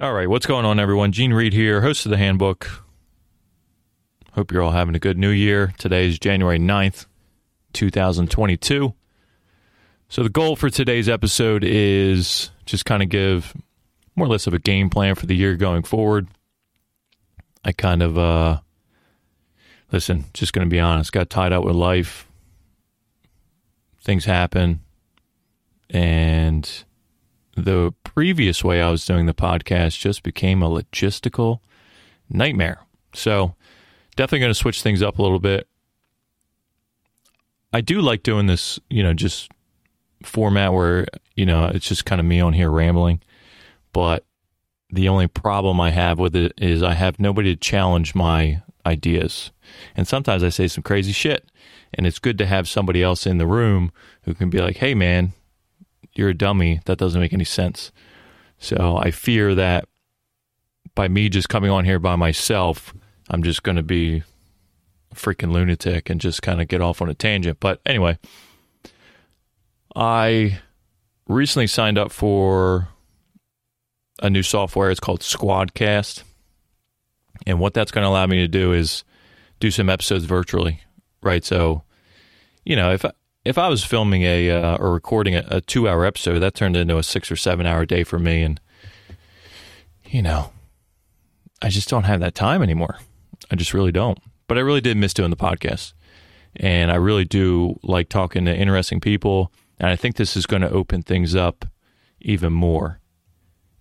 All right, what's going on, everyone? Gene Reed here, host of the Handbook. Hope you're all having a good new year. Today is January 9th, 2022. So, the goal for today's episode is just kind of give more or less of a game plan for the year going forward. I kind of, uh, listen, just going to be honest, got tied up with life. Things happen. And the previous way I was doing the podcast just became a logistical nightmare. So, definitely going to switch things up a little bit. I do like doing this, you know, just format where, you know, it's just kind of me on here rambling. But the only problem I have with it is I have nobody to challenge my ideas. And sometimes I say some crazy shit. And it's good to have somebody else in the room who can be like, hey, man, you're a dummy. That doesn't make any sense. So I fear that by me just coming on here by myself, I'm just going to be a freaking lunatic and just kind of get off on a tangent. But anyway, I recently signed up for a new software. It's called Squadcast. And what that's going to allow me to do is do some episodes virtually, right? So, you know, if if I was filming a uh, or recording a, a two hour episode, that turned into a six or seven hour day for me, and you know, I just don't have that time anymore. I just really don't. But I really did miss doing the podcast, and I really do like talking to interesting people, and I think this is going to open things up even more.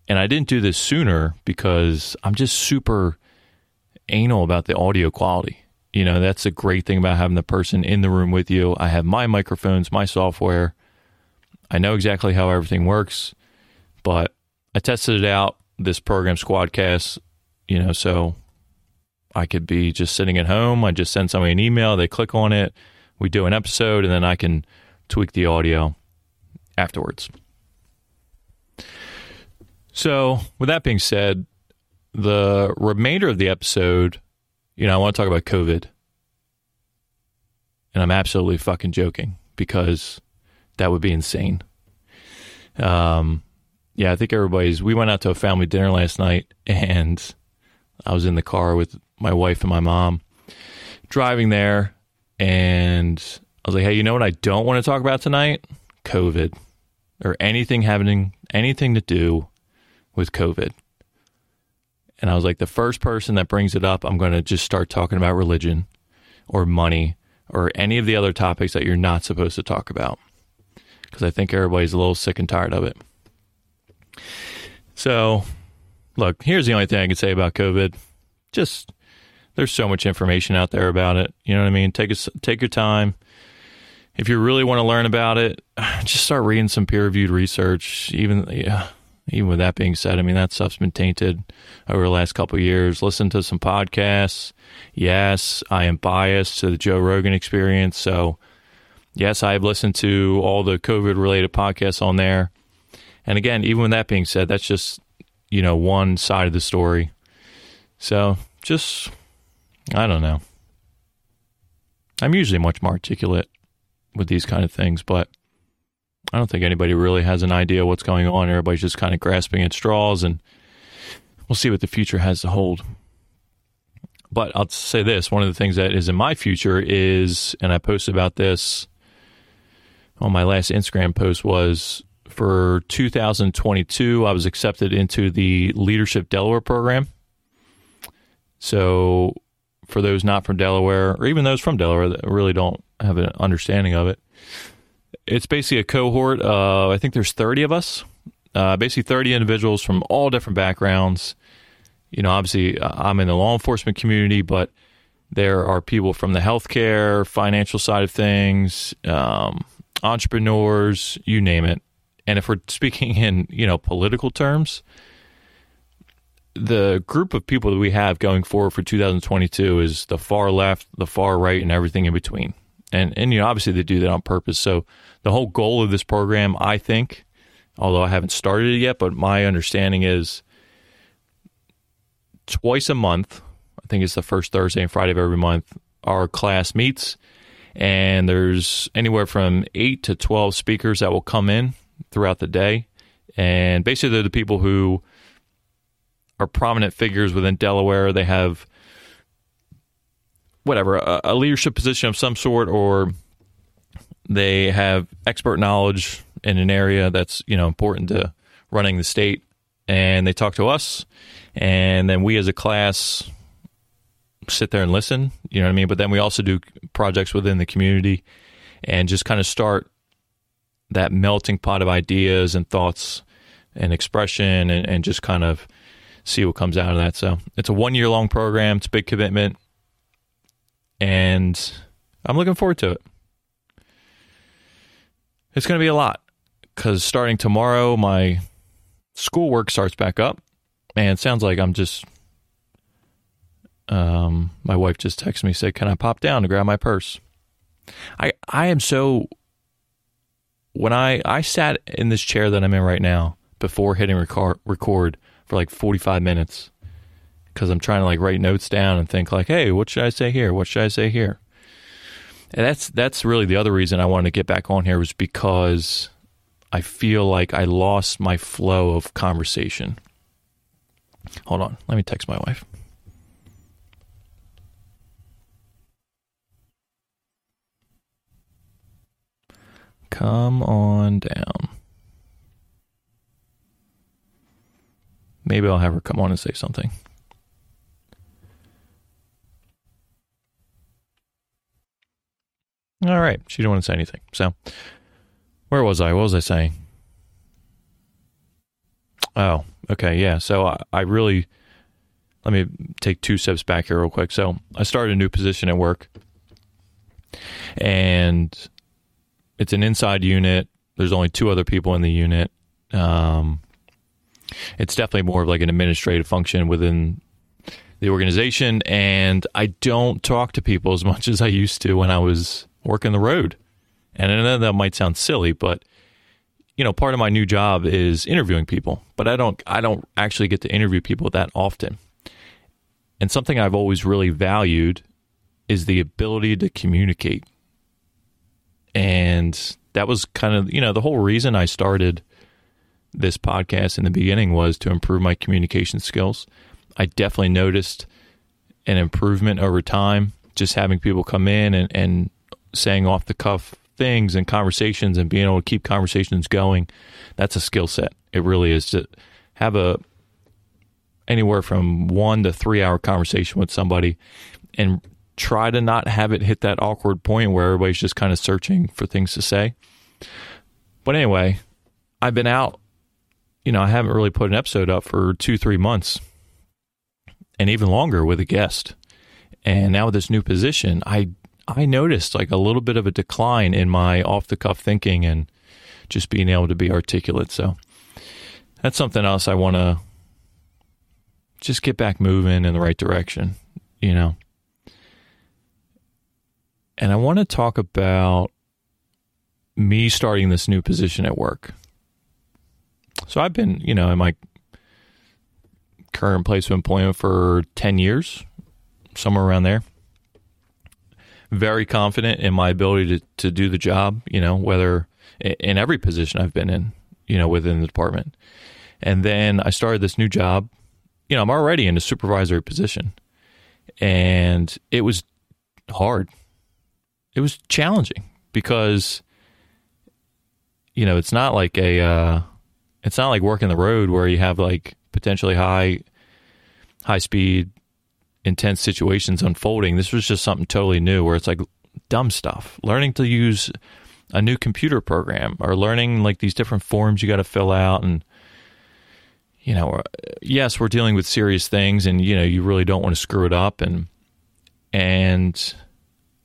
And I didn't do this sooner because I'm just super anal about the audio quality. You know, that's a great thing about having the person in the room with you. I have my microphones, my software. I know exactly how everything works, but I tested it out, this program Squadcast, you know, so I could be just sitting at home. I just send somebody an email, they click on it, we do an episode, and then I can tweak the audio afterwards. So, with that being said, the remainder of the episode you know, I want to talk about COVID. And I'm absolutely fucking joking because that would be insane. Um, yeah, I think everybody's. We went out to a family dinner last night, and I was in the car with my wife and my mom driving there, and I was like, "Hey, you know what? I don't want to talk about tonight: COVID or anything having anything to do with COVID." And I was like, the first person that brings it up, I'm going to just start talking about religion or money or any of the other topics that you're not supposed to talk about. Because I think everybody's a little sick and tired of it. So, look, here's the only thing I can say about COVID. Just there's so much information out there about it. You know what I mean? Take a, take your time. If you really want to learn about it, just start reading some peer reviewed research. Even yeah, even with that being said, I mean that stuff's been tainted over the last couple years. Listen to some podcasts. Yes, I am biased to the Joe Rogan experience, so yes, I've listened to all the COVID related podcasts on there. And again, even with that being said, that's just you know one side of the story. So just I don't know. I'm usually much more articulate with these kind of things, but I don't think anybody really has an idea what's going on. Everybody's just kind of grasping at straws, and we'll see what the future has to hold. But I'll say this one of the things that is in my future is, and I posted about this on my last Instagram post, was for 2022, I was accepted into the Leadership Delaware program. So, for those not from Delaware, or even those from Delaware that really don't have an understanding of it, it's basically a cohort. I think there's 30 of us, uh, basically 30 individuals from all different backgrounds. You know, obviously, uh, I'm in the law enforcement community, but there are people from the healthcare, financial side of things, um, entrepreneurs, you name it. And if we're speaking in you know political terms, the group of people that we have going forward for 2022 is the far left, the far right, and everything in between. And and you know, obviously they do that on purpose. So the whole goal of this program, I think, although I haven't started it yet, but my understanding is twice a month. I think it's the first Thursday and Friday of every month. Our class meets, and there's anywhere from eight to twelve speakers that will come in throughout the day, and basically they're the people who are prominent figures within Delaware. They have whatever a, a leadership position of some sort, or they have expert knowledge in an area that's you know important to running the state, and they talk to us, and then we as a class sit there and listen. You know what I mean? But then we also do projects within the community, and just kind of start that melting pot of ideas and thoughts and expression, and, and just kind of see what comes out of that. So it's a one year long program. It's a big commitment, and I'm looking forward to it. It's going to be a lot because starting tomorrow, my schoolwork starts back up. And it sounds like I'm just. Um, my wife just texted me said, "Can I pop down to grab my purse?" I I am so. When I I sat in this chair that I'm in right now before hitting record record for like 45 minutes because I'm trying to like write notes down and think like, hey, what should I say here? What should I say here? And that's that's really the other reason I wanted to get back on here was because I feel like I lost my flow of conversation. Hold on, let me text my wife. Come on down. Maybe I'll have her come on and say something. All right. She didn't want to say anything. So, where was I? What was I saying? Oh, okay. Yeah. So, I, I really, let me take two steps back here real quick. So, I started a new position at work, and it's an inside unit. There's only two other people in the unit. Um, it's definitely more of like an administrative function within the organization. And I don't talk to people as much as I used to when I was working the road. And I know that might sound silly, but you know, part of my new job is interviewing people, but I don't I don't actually get to interview people that often. And something I've always really valued is the ability to communicate. And that was kind of, you know, the whole reason I started this podcast in the beginning was to improve my communication skills. I definitely noticed an improvement over time, just having people come in and, and saying off the cuff things and conversations and being able to keep conversations going. That's a skill set. It really is to have a anywhere from one to three hour conversation with somebody and try to not have it hit that awkward point where everybody's just kind of searching for things to say. But anyway, I've been out you know, I haven't really put an episode up for two, three months and even longer with a guest. And now with this new position, I I noticed like a little bit of a decline in my off the cuff thinking and just being able to be articulate. So that's something else I want to just get back moving in the right direction, you know. And I want to talk about me starting this new position at work. So I've been, you know, in my current place of employment for 10 years, somewhere around there. Very confident in my ability to, to do the job, you know, whether in every position I've been in, you know, within the department. And then I started this new job. You know, I'm already in a supervisory position. And it was hard. It was challenging because, you know, it's not like a, uh, it's not like working the road where you have like potentially high high speed intense situations unfolding this was just something totally new where it's like dumb stuff. Learning to use a new computer program or learning like these different forms you got to fill out and you know uh, yes we're dealing with serious things and you know you really don't want to screw it up and and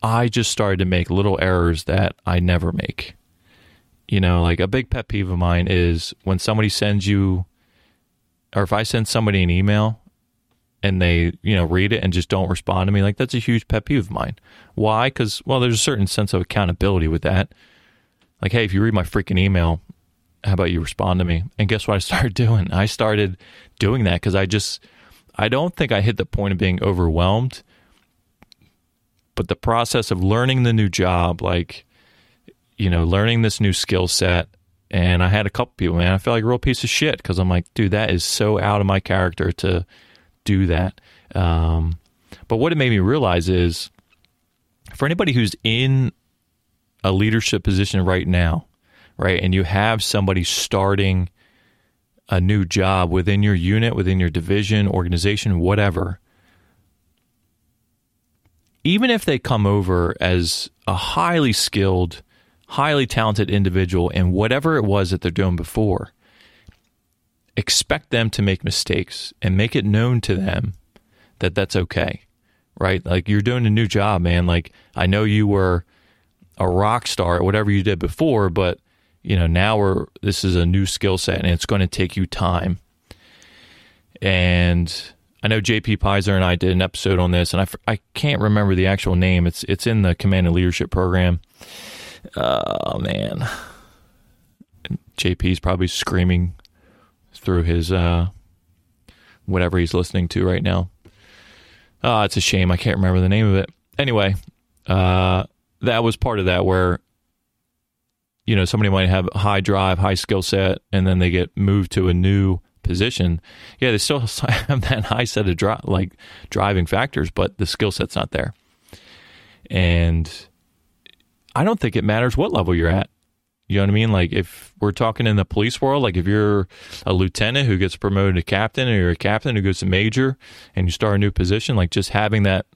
i just started to make little errors that i never make. You know, like a big pet peeve of mine is when somebody sends you, or if I send somebody an email and they, you know, read it and just don't respond to me, like that's a huge pet peeve of mine. Why? Because, well, there's a certain sense of accountability with that. Like, hey, if you read my freaking email, how about you respond to me? And guess what I started doing? I started doing that because I just, I don't think I hit the point of being overwhelmed. But the process of learning the new job, like, you know, learning this new skill set And I had a couple people, man, I felt like a real piece of shit because I'm like, dude, that is so out of my character to do that. Um, but what it made me realize is for anybody who's in a leadership position right now, right, and you have somebody starting a new job within your unit, within your division, organization, whatever, even if they come over as a highly skilled, highly talented individual in whatever it was that they're doing before, expect them to make mistakes and make it known to them that that's okay. Right? Like you're doing a new job, man. Like I know you were a rock star at whatever you did before, but you know, now we're this is a new skill set and it's going to take you time. And I know JP Pizer and I did an episode on this, and I, I can't remember the actual name. It's it's in the Command and Leadership program. Oh man, JP's probably screaming through his uh, whatever he's listening to right now. Oh, it's a shame I can't remember the name of it. Anyway, uh, that was part of that where you know somebody might have high drive, high skill set, and then they get moved to a new position, yeah, they still have that high set of dri- like driving factors, but the skill set's not there. And I don't think it matters what level you're at. You know what I mean? Like if we're talking in the police world, like if you're a lieutenant who gets promoted to captain, or you're a captain who goes to major, and you start a new position, like just having that,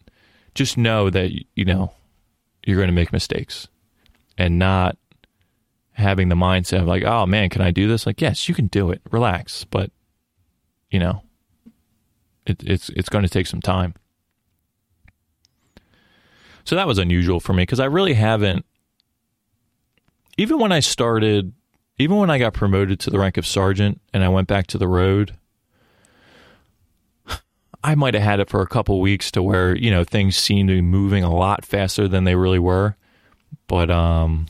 just know that you know you're going to make mistakes, and not having the mindset of like, oh man, can I do this? Like, yes, you can do it. Relax, but you know, it, it's it's going to take some time. So that was unusual for me because I really haven't. Even when I started, even when I got promoted to the rank of sergeant and I went back to the road, I might have had it for a couple weeks to where you know things seemed to be moving a lot faster than they really were. But um,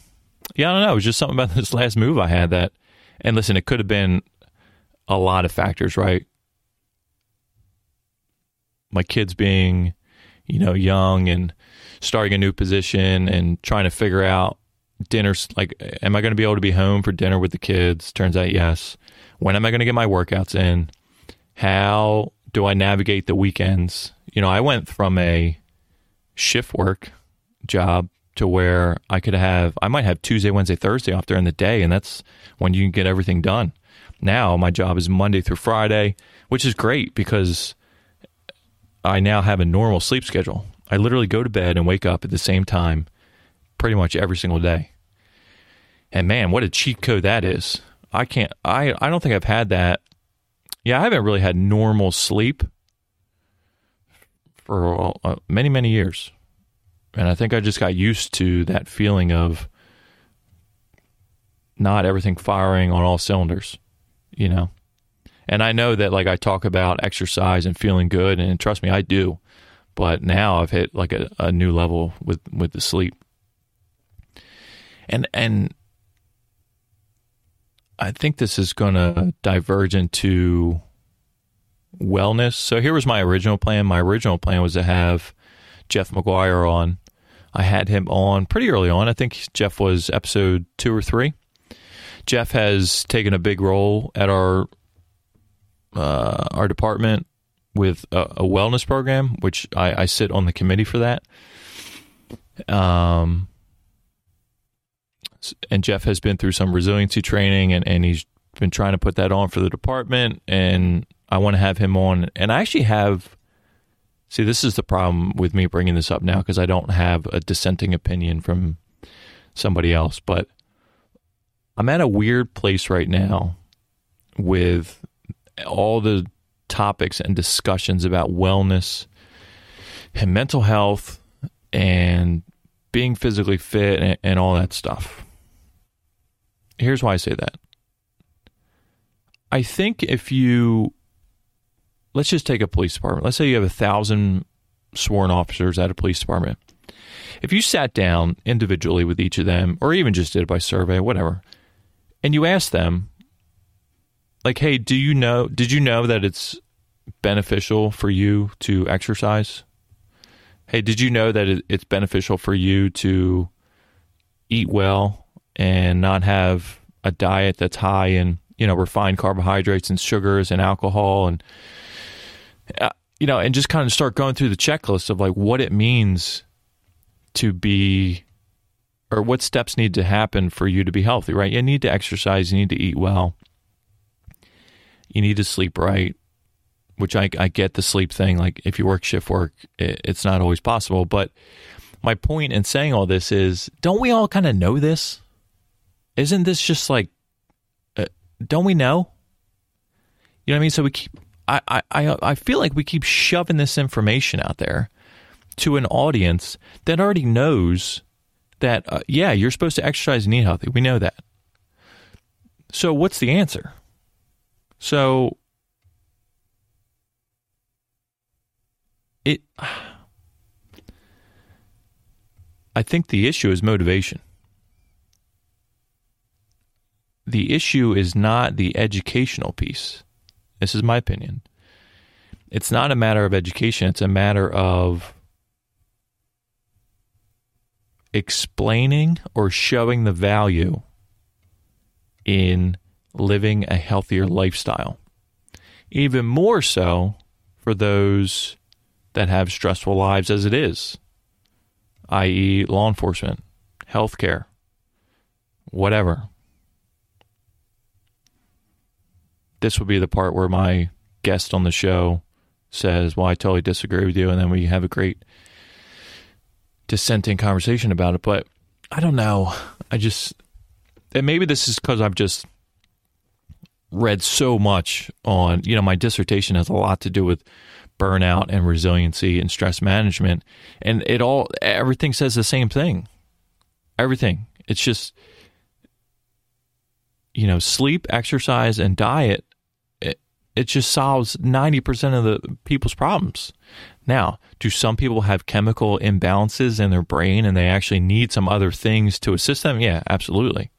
yeah, I don't know. It was just something about this last move I had that. And listen, it could have been a lot of factors, right? My kids being, you know, young and starting a new position and trying to figure out dinners. Like, am I going to be able to be home for dinner with the kids? Turns out, yes. When am I going to get my workouts in? How do I navigate the weekends? You know, I went from a shift work job to where I could have, I might have Tuesday, Wednesday, Thursday off during the day, and that's when you can get everything done. Now my job is Monday through Friday, which is great because I now have a normal sleep schedule. I literally go to bed and wake up at the same time pretty much every single day. And man, what a cheat code that is. I can't I I don't think I've had that. Yeah, I haven't really had normal sleep for uh, many many years. And I think I just got used to that feeling of not everything firing on all cylinders you know. And I know that like I talk about exercise and feeling good, and trust me, I do. But now I've hit like a, a new level with with the sleep. And and I think this is going to diverge into wellness. So here was my original plan. My original plan was to have Jeff McGuire on. I had him on pretty early on. I think Jeff was episode two or three. Jeff has taken a big role at our uh, our department with a, a, wellness program, which I, I sit on the committee for that. Um, and Jeff has been through some resiliency training, and, and he's been trying to put that on for the department. And I want to have him on. And I actually have. See, this is the problem with me bringing this up now because I don't have a dissenting opinion from somebody else, but I'm at a weird place right now with all the topics and discussions about wellness and mental health and being physically fit and, and all that stuff. Here's why I say that. I think if you, let's just take a police department. Let's say you have a thousand sworn officers at a police department. If you sat down individually with each of them, or even just did it by survey, whatever, and you asked them, like, hey, do you know, did you know that it's beneficial for you to exercise? Hey, did you know that it's beneficial for you to eat well and not have a diet that's high in you know refined carbohydrates and sugars and alcohol and uh, you know and just kind of start going through the checklist of like what it means to be or what steps need to happen for you to be healthy right? You need to exercise you need to eat well you need to sleep right which I, I get the sleep thing like if you work shift work it, it's not always possible but my point in saying all this is don't we all kind of know this isn't this just like uh, don't we know? You know what i mean? So we keep I, I i feel like we keep shoving this information out there to an audience that already knows that uh, yeah you're supposed to exercise and eat healthy. We know that. So what's the answer? So it I think the issue is motivation. The issue is not the educational piece. This is my opinion. It's not a matter of education, it's a matter of explaining or showing the value in living a healthier lifestyle. Even more so for those that have stressful lives as it is i.e., law enforcement, healthcare, whatever. This would be the part where my guest on the show says, Well, I totally disagree with you. And then we have a great dissenting conversation about it. But I don't know. I just, and maybe this is because I've just read so much on, you know, my dissertation has a lot to do with burnout and resiliency and stress management. And it all, everything says the same thing. Everything. It's just, you know, sleep, exercise, and diet. It, just solves 90% of the people's problems. Now, do some people have chemical imbalances in their brain and they actually need some other things to assist them? Yeah, absolutely.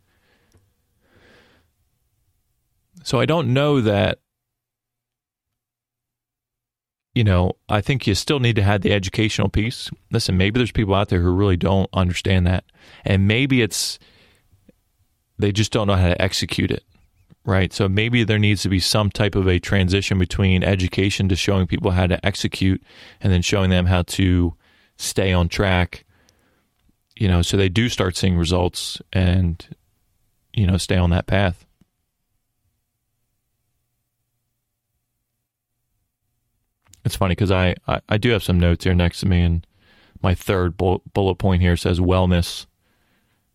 So I don't know that you know, I think you still need to have the educational piece. Listen, maybe there's people out there who really don't understand that. And maybe it's they just don't know how to execute it. Right. So maybe there needs to be some type of a transition between education to showing people how to execute and then showing them how to stay on track, you know, so they do start seeing results and, you know, stay on that path. It's funny because I, I, I, do have some notes here next to me, and my third bullet, bullet point here says wellness.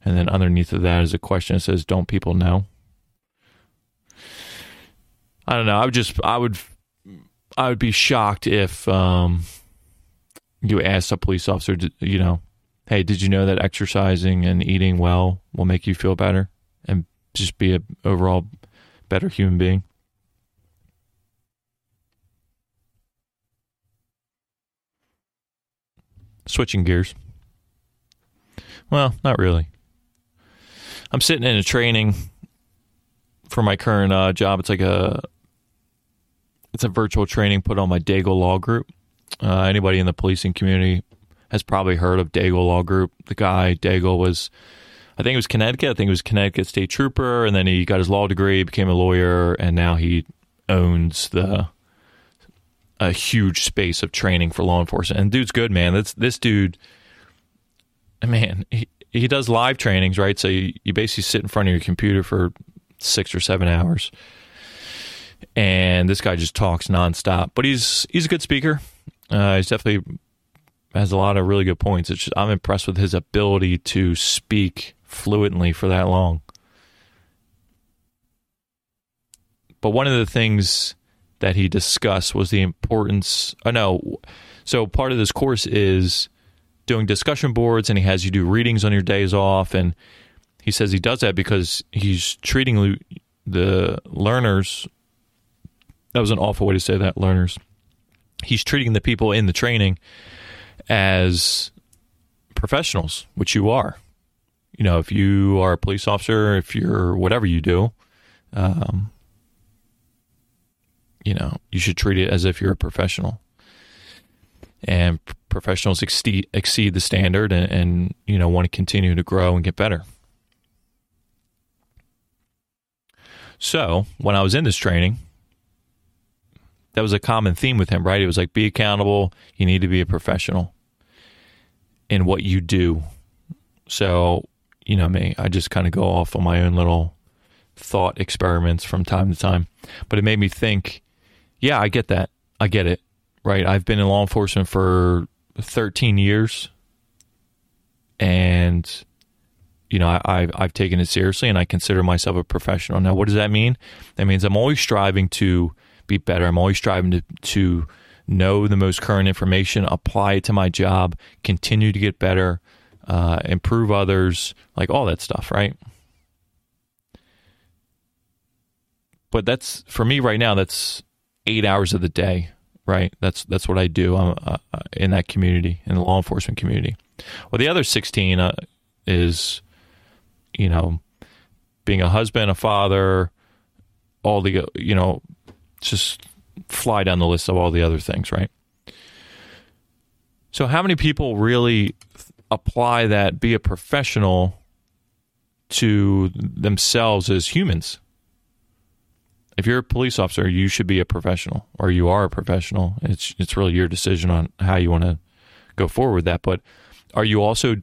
And then underneath of that is a question that says, Don't people know? I don't know. I would just, I would, I would be shocked if um, you asked a police officer, you know, hey, did you know that exercising and eating well will make you feel better and just be an overall better human being? switching gears. Well, not really. I'm sitting in a training for my current uh, job. It's like a it's a virtual training put on my Daigle Law Group. Uh, anybody in the policing community has probably heard of Daigle Law Group. The guy Daigle was, I think it was Connecticut. I think it was Connecticut State Trooper, and then he got his law degree, became a lawyer, and now he owns the a huge space of training for law enforcement. And dude's good, man. That's this dude. Man, he he does live trainings, right? So you, you basically sit in front of your computer for six or seven hours, and this guy just talks nonstop. But he's he's a good speaker. Uh, he's definitely has a lot of really good points. Just, I'm impressed with his ability to speak fluently for that long. But one of the things that he discussed was the importance. Oh no, so part of this course is doing discussion boards, and he has you do readings on your days off, and he says he does that because he's treating the learners. That was an awful way to say that, learners. He's treating the people in the training as professionals, which you are. You know, if you are a police officer, if you're whatever you do, um, you know, you should treat it as if you're a professional. And professionals exceed, exceed the standard and, and, you know, want to continue to grow and get better. So when I was in this training, that was a common theme with him, right? It was like, be accountable. You need to be a professional in what you do. So, you know me, I just kind of go off on my own little thought experiments from time to time. But it made me think, yeah, I get that. I get it, right? I've been in law enforcement for 13 years and you know, I, I've taken it seriously and I consider myself a professional. Now, what does that mean? That means I'm always striving to be better. I'm always striving to, to know the most current information, apply it to my job, continue to get better, uh, improve others, like all that stuff, right? But that's for me right now. That's eight hours of the day, right? That's that's what I do uh, uh, in that community, in the law enforcement community. Well, the other sixteen uh, is, you know, being a husband, a father, all the you know, just fly down the list of all the other things, right? So, how many people really apply that be a professional to themselves as humans? If you're a police officer, you should be a professional, or you are a professional. It's it's really your decision on how you want to go forward with that. But are you also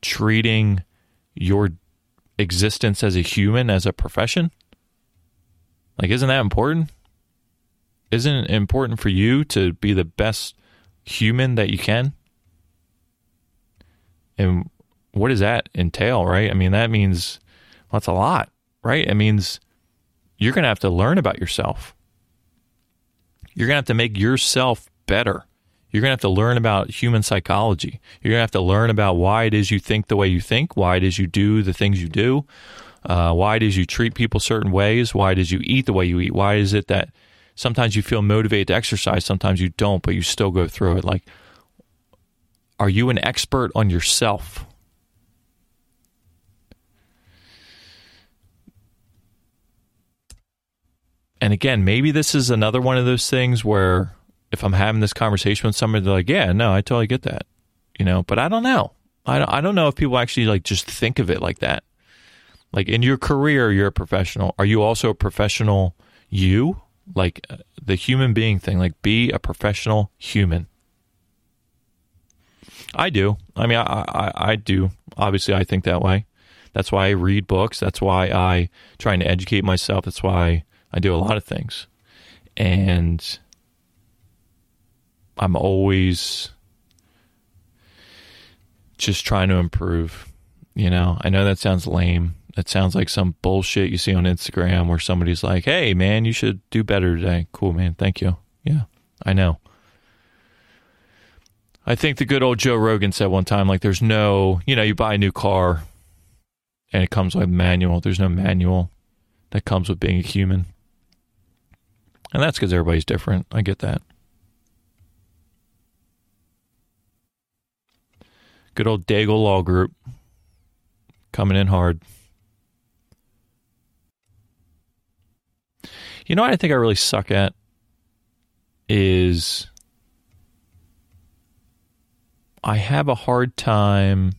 treating your existence as a human as a profession? Like, isn't that important? Isn't it important for you to be the best human that you can? And what does that entail, right? I mean, that means well, that's a lot, right? It means you're going to have to learn about yourself. You're going to have to make yourself better. You're going to have to learn about human psychology. You're going to have to learn about why it is you think the way you think, why it is you do the things you do, uh, why it is you treat people certain ways, why it is you eat the way you eat, why is it that sometimes you feel motivated to exercise, sometimes you don't, but you still go through it. Like, are you an expert on yourself? And again, maybe this is another one of those things where if I'm having this conversation with somebody, they're like, "Yeah, no, I totally get that," you know. But I don't know. I don't, I don't know if people actually like just think of it like that. Like in your career, you're a professional. Are you also a professional? You like uh, the human being thing. Like be a professional human. I do. I mean, I, I, I do. Obviously, I think that way. That's why I read books. That's why I trying to educate myself. That's why I do a lot of things. And I'm always just trying to improve. You know, I know that sounds lame. That sounds like some bullshit you see on Instagram where somebody's like, hey, man, you should do better today. Cool, man. Thank you. Yeah, I know. I think the good old Joe Rogan said one time, like, there's no, you know, you buy a new car and it comes with manual. There's no manual that comes with being a human. And that's because everybody's different. I get that. Good old Daigle Law Group coming in hard. You know what I think I really suck at is I have a hard time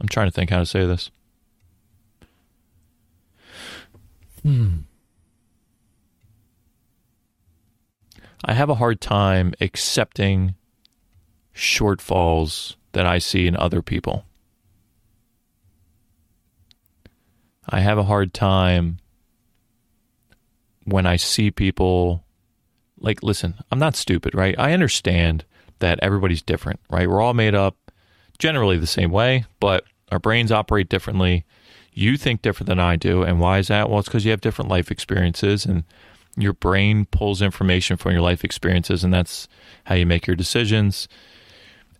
I'm trying to think how to say this. Hmm. I have a hard time accepting shortfalls that I see in other people. I have a hard time when I see people like listen, I'm not stupid, right? I understand that everybody's different, right? We're all made up generally the same way, but our brains operate differently you think different than I do. And why is that? Well, it's because you have different life experiences and your brain pulls information from your life experiences, and that's how you make your decisions.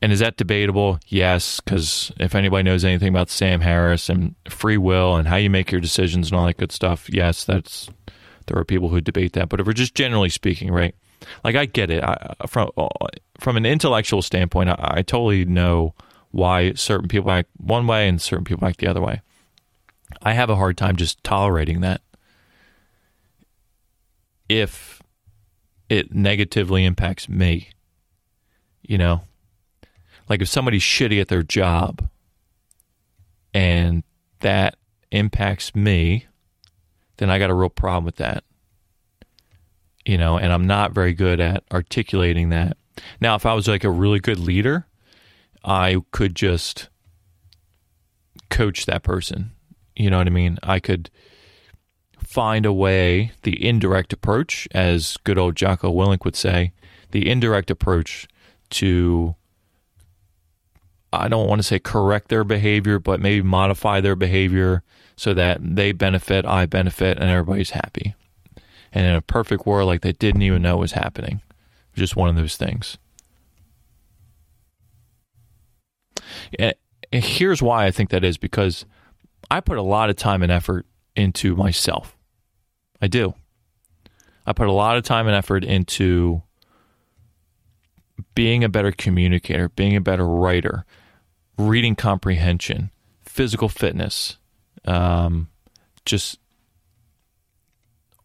And is that debatable? Yes, because if anybody knows anything about Sam Harris and free will and how you make your decisions and all that good stuff, yes, that's there are people who debate that. But if we're just generally speaking, right? Like I get it I, from uh, from an intellectual standpoint, I, I totally know why certain people act one way and certain people act the other way. I have a hard time just tolerating that. If it negatively impacts me, you know, like if somebody's shitty at their job, and that impacts me, then I got a real problem with that. You know, and I'm not very good at articulating that. Now, if I was like a really good leader, I could just coach that person. You know what I mean? I could find a way, the indirect approach, as good old Jocko Willink would say, the indirect approach to I don't want to say correct their behavior, but maybe modify their behavior so that they benefit, I benefit, and everybody's happy. And in a perfect world, like they didn't even know was happening. Just one of those things. And here's why I think that is because I put a lot of time and effort into myself. I do. I put a lot of time and effort into being a better communicator, being a better writer, reading comprehension, physical fitness, um, just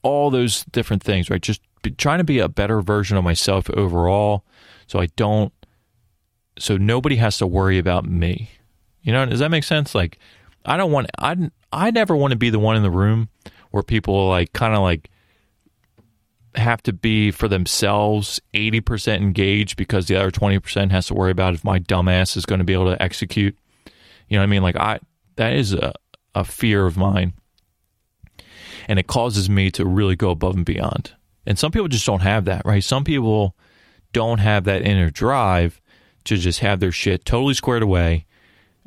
all those different things, right? Just trying to be a better version of myself overall so I don't, so nobody has to worry about me. You know, does that make sense? Like, I don't want, I, I never want to be the one in the room where people like kind of like have to be for themselves 80% engaged because the other 20% has to worry about if my dumbass is going to be able to execute. You know what I mean? Like I that is a, a fear of mine. And it causes me to really go above and beyond. And some people just don't have that, right? Some people don't have that inner drive to just have their shit totally squared away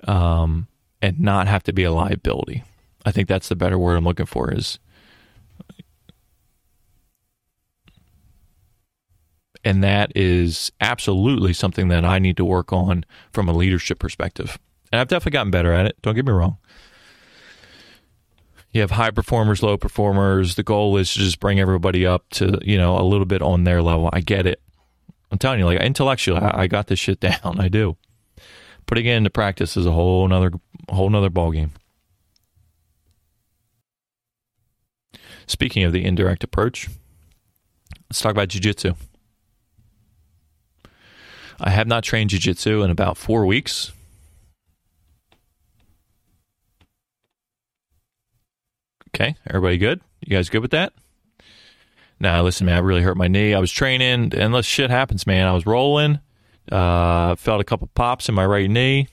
um, and not have to be a liability. I think that's the better word I'm looking for is and that is absolutely something that I need to work on from a leadership perspective. And I've definitely gotten better at it. Don't get me wrong. You have high performers, low performers. The goal is to just bring everybody up to, you know, a little bit on their level. I get it. I'm telling you, like intellectually, I, got this shit down. I do. Putting it into practice is a whole another whole another ballgame. Speaking of the indirect approach, let's talk about jujitsu. I have not trained jiu-jitsu in about four weeks. Okay, everybody good? You guys good with that? Now, listen, man, I really hurt my knee. I was training, and this shit happens, man. I was rolling, uh, felt a couple pops in my right knee.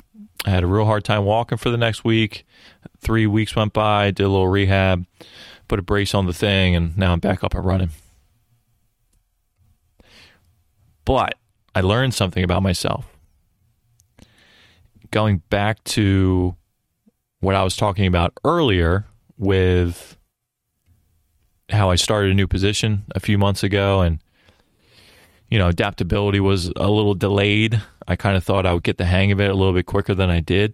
I had a real hard time walking for the next week. Three weeks went by, did a little rehab, put a brace on the thing, and now I'm back up and running. But I learned something about myself. Going back to what I was talking about earlier with how I started a new position a few months ago and you know, adaptability was a little delayed. I kind of thought I would get the hang of it a little bit quicker than I did.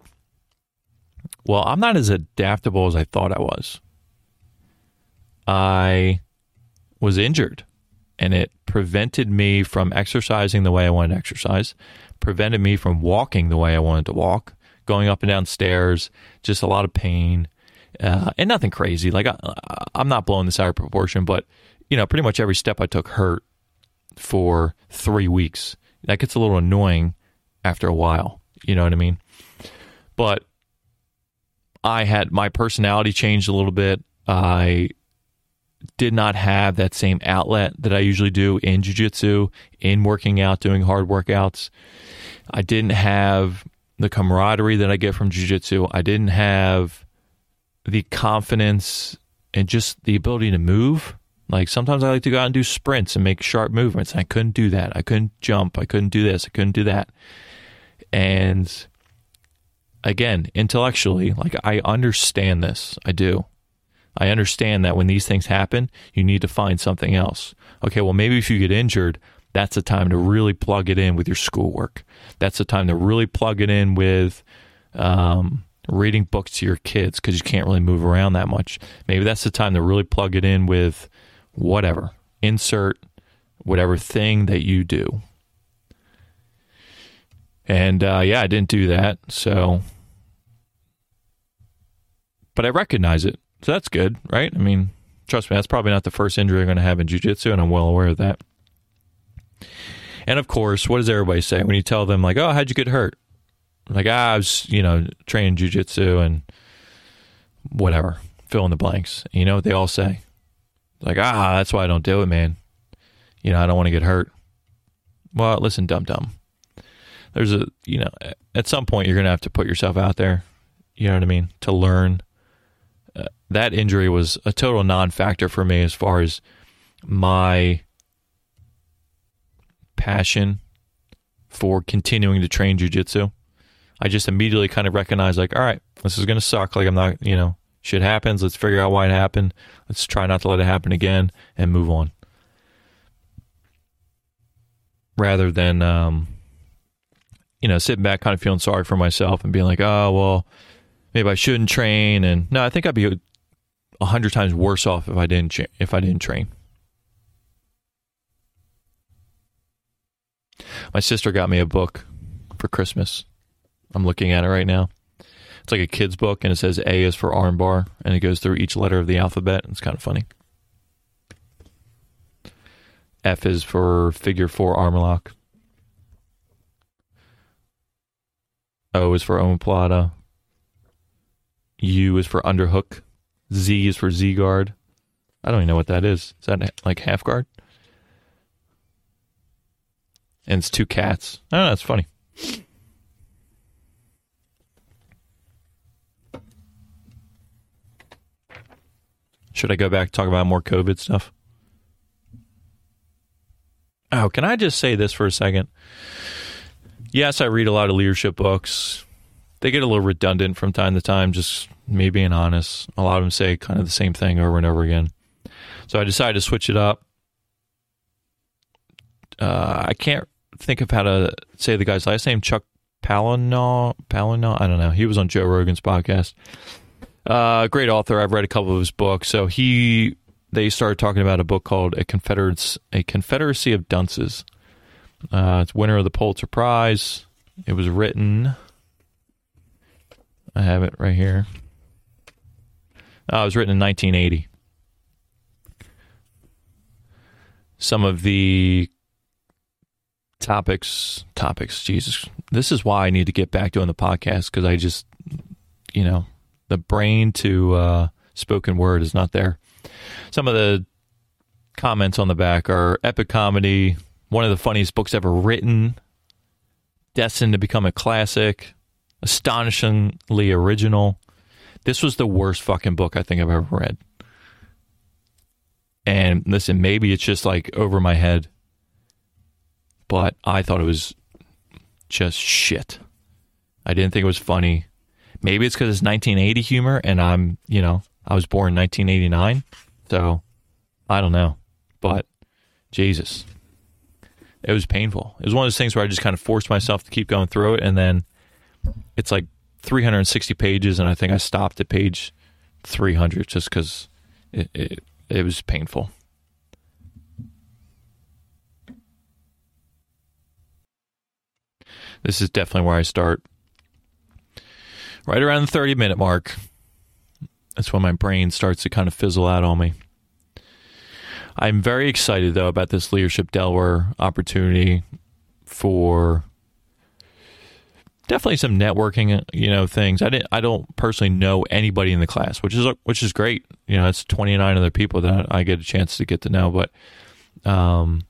Well, I'm not as adaptable as I thought I was. I was injured and it prevented me from exercising the way I wanted to exercise, prevented me from walking the way I wanted to walk, going up and down stairs, just a lot of pain, uh, and nothing crazy. Like I, I'm not blowing this out of proportion, but you know, pretty much every step I took hurt for three weeks. That gets a little annoying after a while. You know what I mean? But I had my personality changed a little bit. I did not have that same outlet that I usually do in jujitsu, in working out, doing hard workouts. I didn't have the camaraderie that I get from jujitsu. I didn't have the confidence and just the ability to move. Like sometimes I like to go out and do sprints and make sharp movements. I couldn't do that. I couldn't jump. I couldn't do this. I couldn't do that. And again, intellectually, like I understand this. I do. I understand that when these things happen, you need to find something else. Okay, well, maybe if you get injured, that's the time to really plug it in with your schoolwork. That's the time to really plug it in with um, reading books to your kids because you can't really move around that much. Maybe that's the time to really plug it in with whatever, insert whatever thing that you do. And uh, yeah, I didn't do that. So, but I recognize it. So that's good, right? I mean, trust me, that's probably not the first injury I'm going to have in jiu-jitsu, and I'm well aware of that. And of course, what does everybody say when you tell them like, "Oh, how'd you get hurt?" Like ah, I was, you know, training jujitsu and whatever, fill in the blanks. You know what they all say? Like ah, that's why I don't do it, man. You know, I don't want to get hurt. Well, listen, dum dum. There's a, you know, at some point you're gonna have to put yourself out there. You know what I mean? To learn. That injury was a total non-factor for me as far as my passion for continuing to train jujitsu. I just immediately kind of recognized, like, all right, this is going to suck. Like, I'm not, you know, shit happens. Let's figure out why it happened. Let's try not to let it happen again and move on. Rather than, um, you know, sitting back kind of feeling sorry for myself and being like, oh, well, maybe I shouldn't train. And no, I think I'd be a hundred times worse off if I didn't, if I didn't train. My sister got me a book for Christmas. I'm looking at it right now. It's like a kid's book, and it says A is for armbar, and it goes through each letter of the alphabet. It's kind of funny. F is for figure four arm lock. O is for omoplata. U is for underhook. Z is for Z guard. I don't even know what that is. Is that like half guard? and it's two cats. Oh, that's funny. Should I go back talk about more COVID stuff? Oh, can I just say this for a second? Yes, I read a lot of leadership books. They get a little redundant from time to time, just me being honest. A lot of them say kind of the same thing over and over again. So I decided to switch it up. Uh, I can't think of how to say the guy's last name. Chuck Palahniuk. Palahniuk. I don't know. He was on Joe Rogan's podcast. Uh, great author. I've read a couple of his books. So he they started talking about a book called a Confederates a Confederacy of Dunces. Uh, it's winner of the Pulitzer Prize. It was written. I have it right here. Uh, it was written in 1980. Some of the topics topics jesus this is why i need to get back to doing the podcast because i just you know the brain to uh, spoken word is not there some of the comments on the back are epic comedy one of the funniest books ever written destined to become a classic astonishingly original this was the worst fucking book i think i've ever read and listen maybe it's just like over my head but I thought it was just shit. I didn't think it was funny. Maybe it's because it's 1980 humor, and I'm, you know, I was born in 1989, so I don't know. But Jesus, it was painful. It was one of those things where I just kind of forced myself to keep going through it, and then it's like 360 pages, and I think I stopped at page 300 just because it, it it was painful. this is definitely where I start. Right around the 30 minute mark. That's when my brain starts to kind of fizzle out on me. I'm very excited though about this leadership Delaware opportunity for definitely some networking, you know, things. I didn't I don't personally know anybody in the class, which is which is great. You know, it's 29 other people that I get a chance to get to know, but um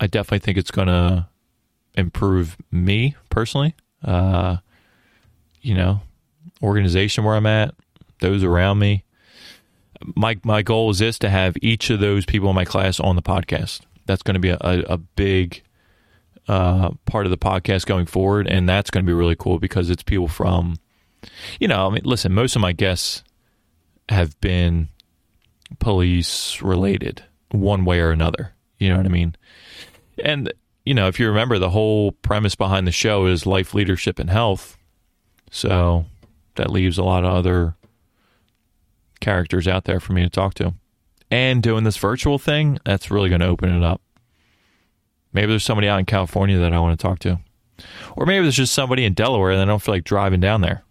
I definitely think it's going to improve me personally. Uh, you know, organization where I'm at, those around me. My my goal is this to have each of those people in my class on the podcast. That's going to be a, a, a big uh, part of the podcast going forward, and that's going to be really cool because it's people from, you know, I mean, listen, most of my guests have been police related one way or another. You know what I mean? And you know, if you remember, the whole premise behind the show is life, leadership, and health. So that leaves a lot of other characters out there for me to talk to. And doing this virtual thing, that's really going to open it up. Maybe there's somebody out in California that I want to talk to. Or maybe there's just somebody in Delaware and I don't feel like driving down there.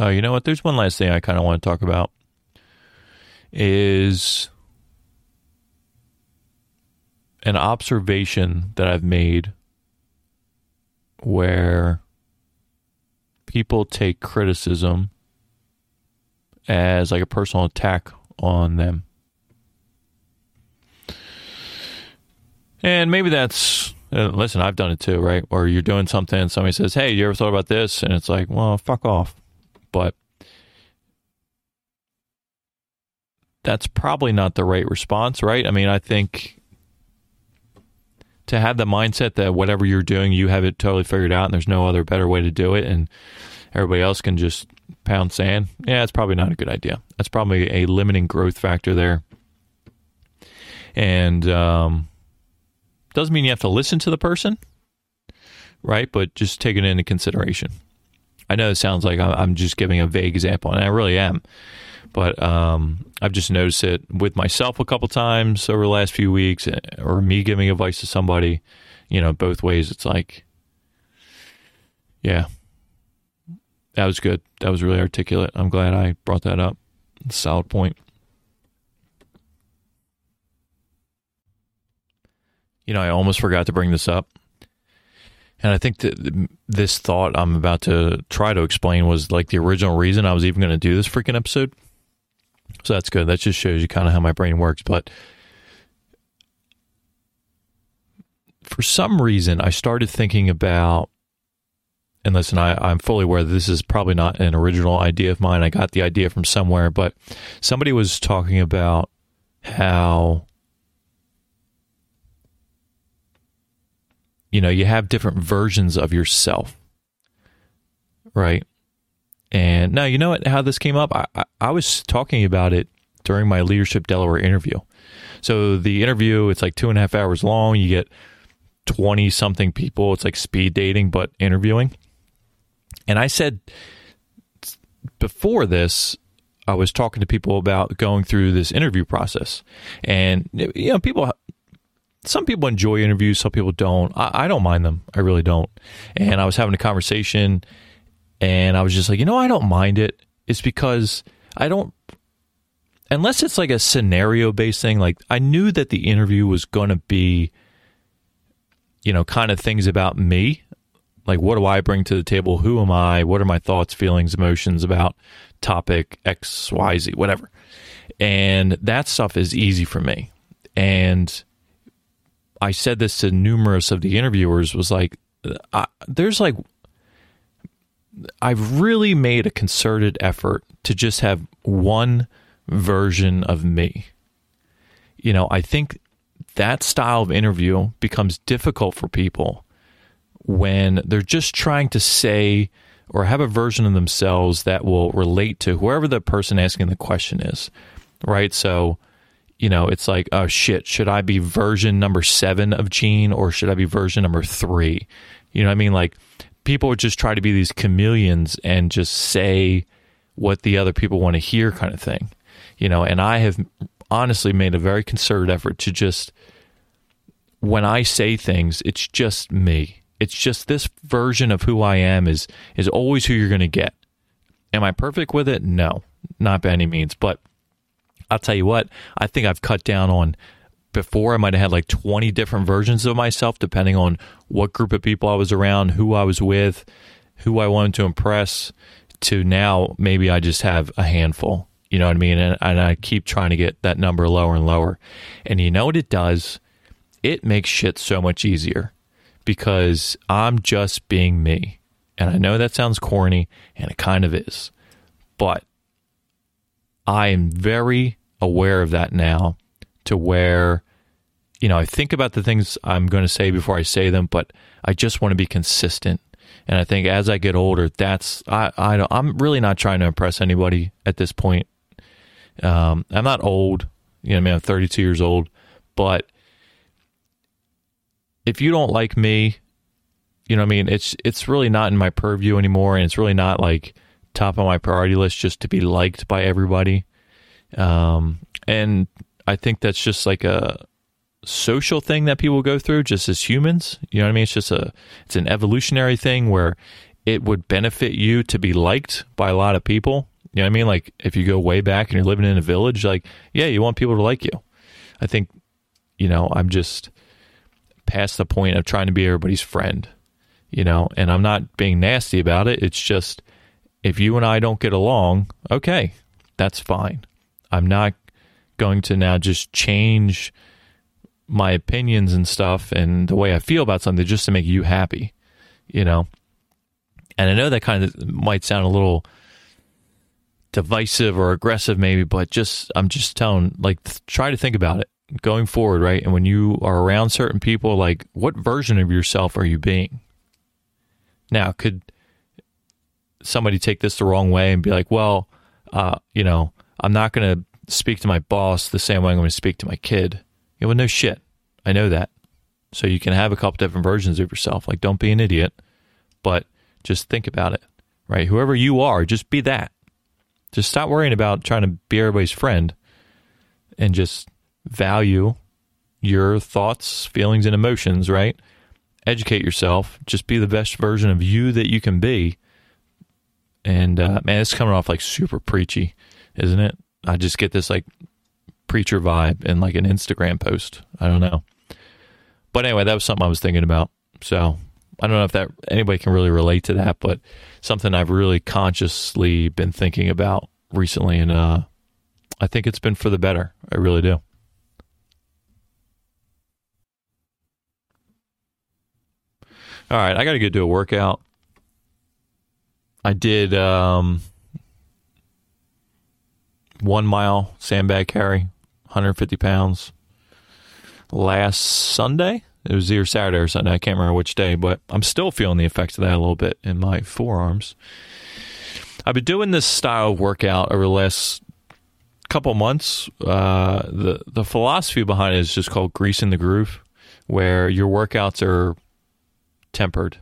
Uh, you know what? There's one last thing I kind of want to talk about. Is an observation that I've made where people take criticism as like a personal attack on them. And maybe that's uh, listen, I've done it too, right? Or you're doing something and somebody says, "Hey, you ever thought about this?" and it's like, "Well, fuck off." But that's probably not the right response, right? I mean, I think to have the mindset that whatever you're doing, you have it totally figured out and there's no other better way to do it and everybody else can just pound sand. Yeah, it's probably not a good idea. That's probably a limiting growth factor there. And um, doesn't mean you have to listen to the person, right? But just take it into consideration. I know it sounds like I'm just giving a vague example, and I really am. But um, I've just noticed it with myself a couple times over the last few weeks, eh, or me giving advice to somebody. You know, both ways. It's like, yeah, that was good. That was really articulate. I'm glad I brought that up. Solid point. You know, I almost forgot to bring this up. And I think that this thought I'm about to try to explain was like the original reason I was even going to do this freaking episode. So that's good. That just shows you kind of how my brain works. But for some reason, I started thinking about, and listen, I, I'm fully aware that this is probably not an original idea of mine. I got the idea from somewhere, but somebody was talking about how, you know, you have different versions of yourself, right? And now, you know what, how this came up? I, I, I was talking about it during my Leadership Delaware interview. So the interview, it's like two and a half hours long. You get 20 something people. It's like speed dating, but interviewing. And I said before this, I was talking to people about going through this interview process. And, you know, people, some people enjoy interviews, some people don't. I, I don't mind them. I really don't. And I was having a conversation and I was just like, you know, I don't mind it. It's because I don't, unless it's like a scenario based thing, like I knew that the interview was going to be, you know, kind of things about me. Like, what do I bring to the table? Who am I? What are my thoughts, feelings, emotions about topic X, Y, Z, whatever. And that stuff is easy for me. And I said this to numerous of the interviewers was like, I, there's like I've really made a concerted effort to just have one version of me. You know, I think that style of interview becomes difficult for people when they're just trying to say or have a version of themselves that will relate to whoever the person asking the question is. Right? So, you know, it's like, oh shit, should I be version number seven of Gene or should I be version number three? You know what I mean? Like, people just try to be these chameleons and just say what the other people want to hear kind of thing you know and i have honestly made a very concerted effort to just when i say things it's just me it's just this version of who i am is is always who you're going to get am i perfect with it no not by any means but i'll tell you what i think i've cut down on before I might have had like 20 different versions of myself, depending on what group of people I was around, who I was with, who I wanted to impress, to now maybe I just have a handful. You know what I mean? And, and I keep trying to get that number lower and lower. And you know what it does? It makes shit so much easier because I'm just being me. And I know that sounds corny, and it kind of is. But I am very aware of that now to where you know I think about the things I'm going to say before I say them, but I just want to be consistent. And I think as I get older, that's I I I'm really not trying to impress anybody at this point. Um, I'm not old, you know. I mean, I'm 32 years old, but if you don't like me, you know, I mean, it's it's really not in my purview anymore, and it's really not like top of my priority list just to be liked by everybody. Um, and I think that's just like a social thing that people go through just as humans. You know what I mean? It's just a it's an evolutionary thing where it would benefit you to be liked by a lot of people. You know what I mean? Like if you go way back and you're living in a village, like yeah, you want people to like you. I think you know, I'm just past the point of trying to be everybody's friend, you know, and I'm not being nasty about it. It's just if you and I don't get along, okay, that's fine. I'm not going to now just change my opinions and stuff and the way I feel about something just to make you happy, you know. And I know that kind of might sound a little divisive or aggressive maybe, but just I'm just telling like try to think about it going forward, right? And when you are around certain people, like what version of yourself are you being? Now, could somebody take this the wrong way and be like, well, uh, you know, I'm not going to speak to my boss the same way I'm going to speak to my kid. You know, well, no shit. I know that. So you can have a couple different versions of yourself. Like, don't be an idiot, but just think about it, right? Whoever you are, just be that. Just stop worrying about trying to be everybody's friend and just value your thoughts, feelings, and emotions, right? Educate yourself. Just be the best version of you that you can be. And uh, man, it's coming off like super preachy, isn't it? I just get this like preacher vibe in like an Instagram post. I don't know. But anyway, that was something I was thinking about. So I don't know if that anybody can really relate to that, but something I've really consciously been thinking about recently, and uh, I think it's been for the better. I really do. All right, I got to go do a workout. I did um, one mile sandbag carry, 150 pounds. Last Sunday, it was either Saturday or Sunday. I can't remember which day, but I'm still feeling the effects of that a little bit in my forearms. I've been doing this style of workout over the last couple months. Uh, the the philosophy behind it is just called greasing the groove, where your workouts are tempered,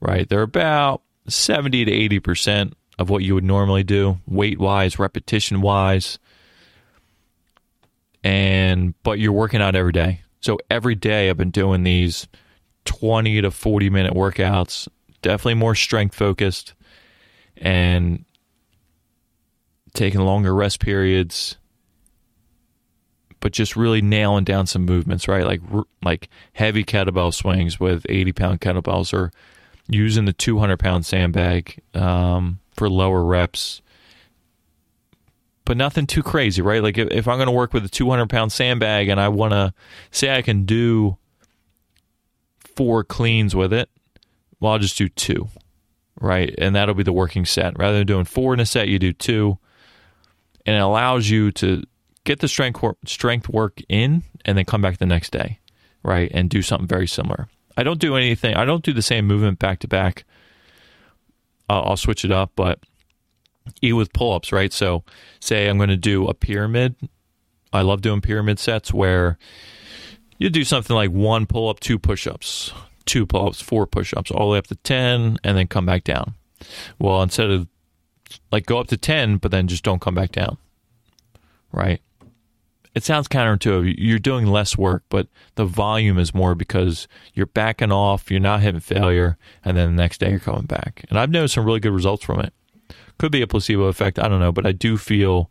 right? They're about 70 to 80 percent of what you would normally do, weight wise, repetition wise, and but you're working out every day. So every day I've been doing these 20 to 40 minute workouts, definitely more strength focused and taking longer rest periods but just really nailing down some movements, right? Like like heavy kettlebell swings with 80 pound kettlebells, or using the 200 pound sandbag um, for lower reps. But nothing too crazy, right? Like if, if I'm going to work with a 200 pound sandbag and I want to say I can do four cleans with it, well, I'll just do two, right? And that'll be the working set. Rather than doing four in a set, you do two. And it allows you to get the strength work, strength work in and then come back the next day, right? And do something very similar. I don't do anything. I don't do the same movement back to back. I'll switch it up, but even with pull ups, right? So, say I'm going to do a pyramid. I love doing pyramid sets where you do something like one pull up, two push ups, two pull ups, four push ups, all the way up to 10, and then come back down. Well, instead of like go up to 10, but then just don't come back down, right? It sounds counterintuitive. You're doing less work, but the volume is more because you're backing off, you're not having failure, and then the next day you're coming back. And I've noticed some really good results from it. Could be a placebo effect, I don't know, but I do feel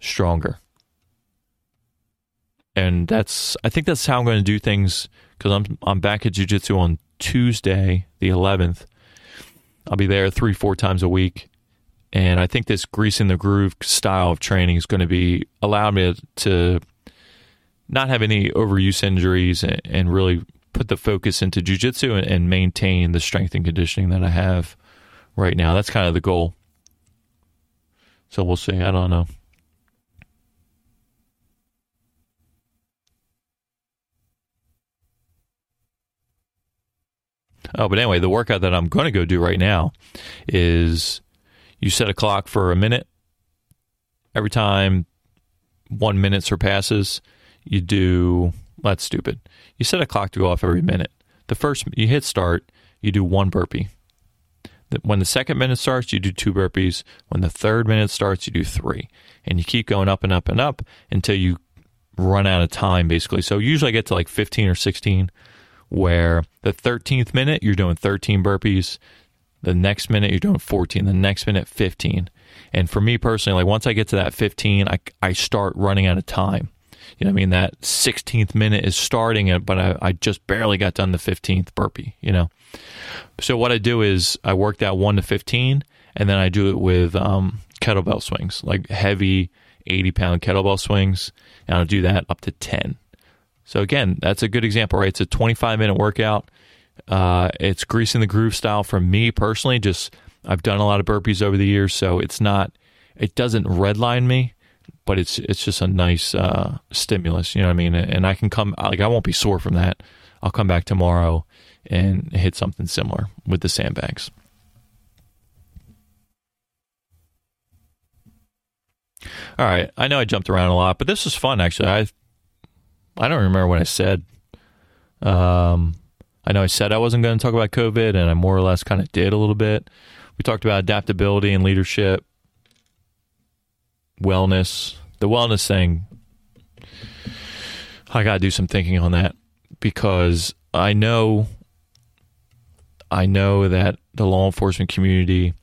stronger. And that's I think that's how I'm going to do things because I'm I'm back at jiu-jitsu on Tuesday, the 11th. I'll be there 3 4 times a week and I think this greasing the groove style of training is going to be allow me to not have any overuse injuries and, and really put the focus into jujitsu and, and maintain the strength and conditioning that I have right now. That's kind of the goal. So we'll see. I don't know. Oh, but anyway, the workout that I'm going to go do right now is you set a clock for a minute. Every time one minute surpasses, you do, that's stupid. You set a clock to go off every minute. The first, you hit start, you do one burpee. When the second minute starts, you do two burpees. When the third minute starts, you do three. And you keep going up and up and up until you run out of time, basically. So usually I get to like 15 or 16, where the 13th minute, you're doing 13 burpees. The next minute you're doing 14. The next minute 15. And for me personally, like once I get to that 15, I I start running out of time. You know, I mean that 16th minute is starting it, but I, I just barely got done the 15th burpee. You know, so what I do is I work that one to 15, and then I do it with um, kettlebell swings, like heavy 80 pound kettlebell swings, and I'll do that up to 10. So again, that's a good example, right? It's a 25 minute workout. Uh, it's greasing the groove style for me personally. Just I've done a lot of burpees over the years, so it's not it doesn't redline me, but it's it's just a nice uh, stimulus. You know what I mean? And I can come like I won't be sore from that. I'll come back tomorrow and hit something similar with the sandbags. All right, I know I jumped around a lot, but this was fun actually. I I don't remember what I said. Um, I know I said I wasn't going to talk about COVID, and I more or less kind of did a little bit. We talked about adaptability and leadership, wellness. The wellness thing, I got to do some thinking on that because I know, I know that the law enforcement community,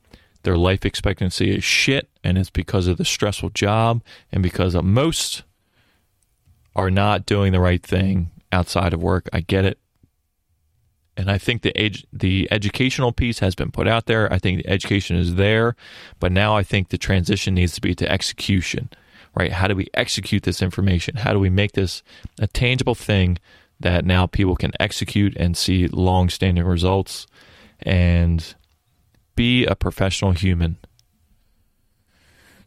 their life expectancy is shit, and it's because of the stressful job and because most are not doing the right thing outside of work. I get it. And I think the the educational piece has been put out there. I think the education is there, but now I think the transition needs to be to execution. Right? How do we execute this information? How do we make this a tangible thing that now people can execute and see long-standing results and be a professional human?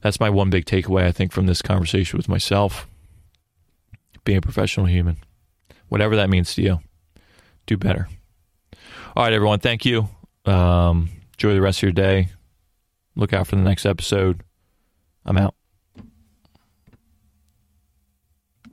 That's my one big takeaway I think from this conversation with myself being a professional human. Whatever that means to you, do better. All right, everyone. Thank you. Um, enjoy the rest of your day. Look out for the next episode. I'm out.